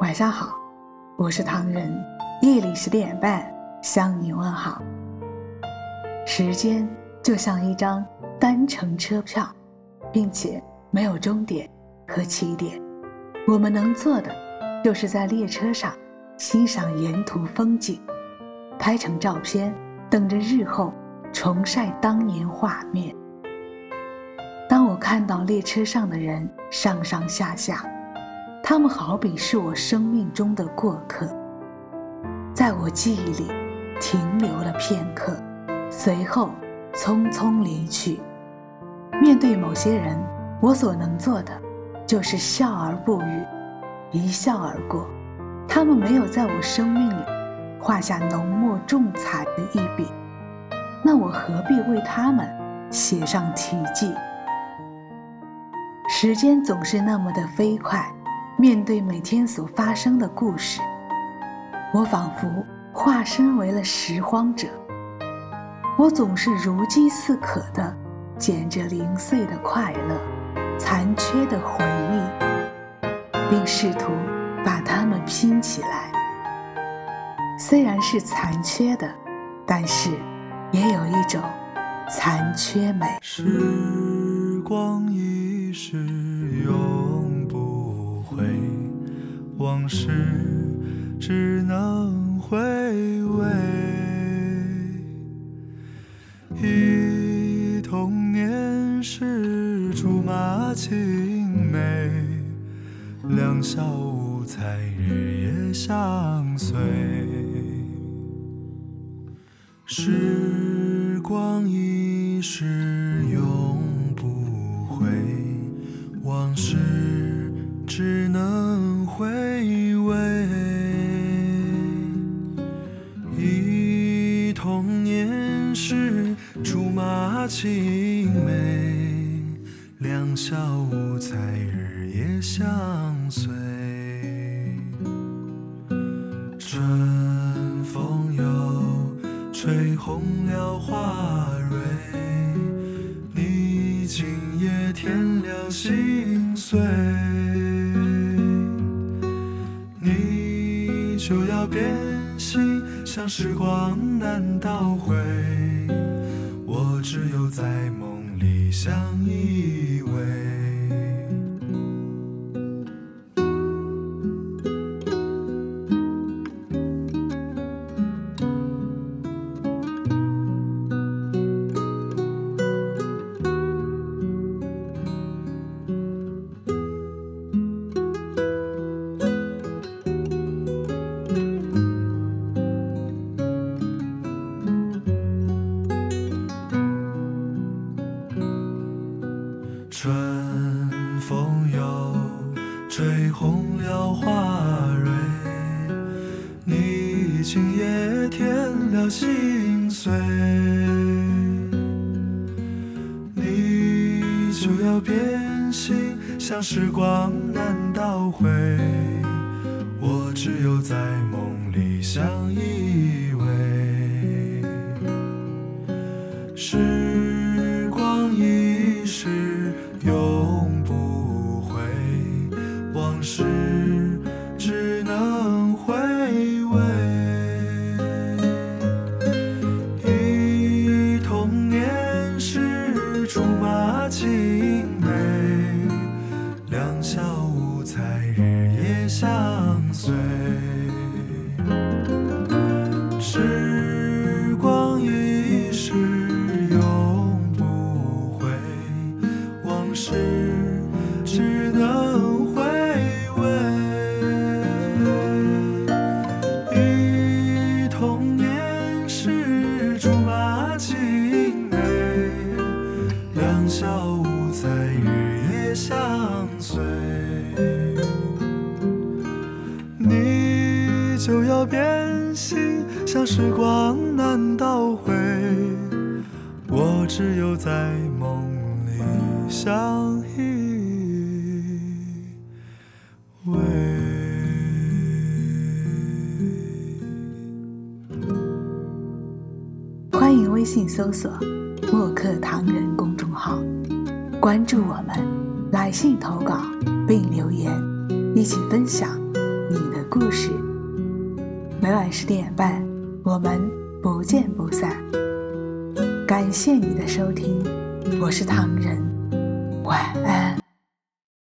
晚上好，我是唐人，夜里十点半向你问好。时间就像一张单程车票，并且没有终点和起点。我们能做的，就是在列车上欣赏沿途风景，拍成照片，等着日后重晒当年画面。当我看到列车上的人上上下下，他们好比是我生命中的过客，在我记忆里停留了片刻。随后，匆匆离去。面对某些人，我所能做的，就是笑而不语，一笑而过。他们没有在我生命里画下浓墨重彩的一笔，那我何必为他们写上题记？时间总是那么的飞快，面对每天所发生的故事，我仿佛化身为了拾荒者。我总是如饥似渴地捡着零碎的快乐、残缺的回忆，并试图把它们拼起来。虽然是残缺的，但是也有一种残缺美。时光一逝往事只能回味。忆童年时竹马青梅，两小无猜日夜相随。时光一逝永不回，往事是。竹马青梅，两小无猜，日夜相随。春风又吹红了花蕊，你今夜添了心碎，你就要变心，像时光难倒回。碎，你就要变心，像时光难倒回，我只有在梦里相依。情美笑在雨夜相随，你就要变心，像时光难倒回，我只有在梦里相依偎。欢迎微信搜索“墨客唐人”公好，关注我们，来信投稿并留言，一起分享你的。故事。每晚十点半，我们不见不散。感谢你的收听，我是唐人，晚安。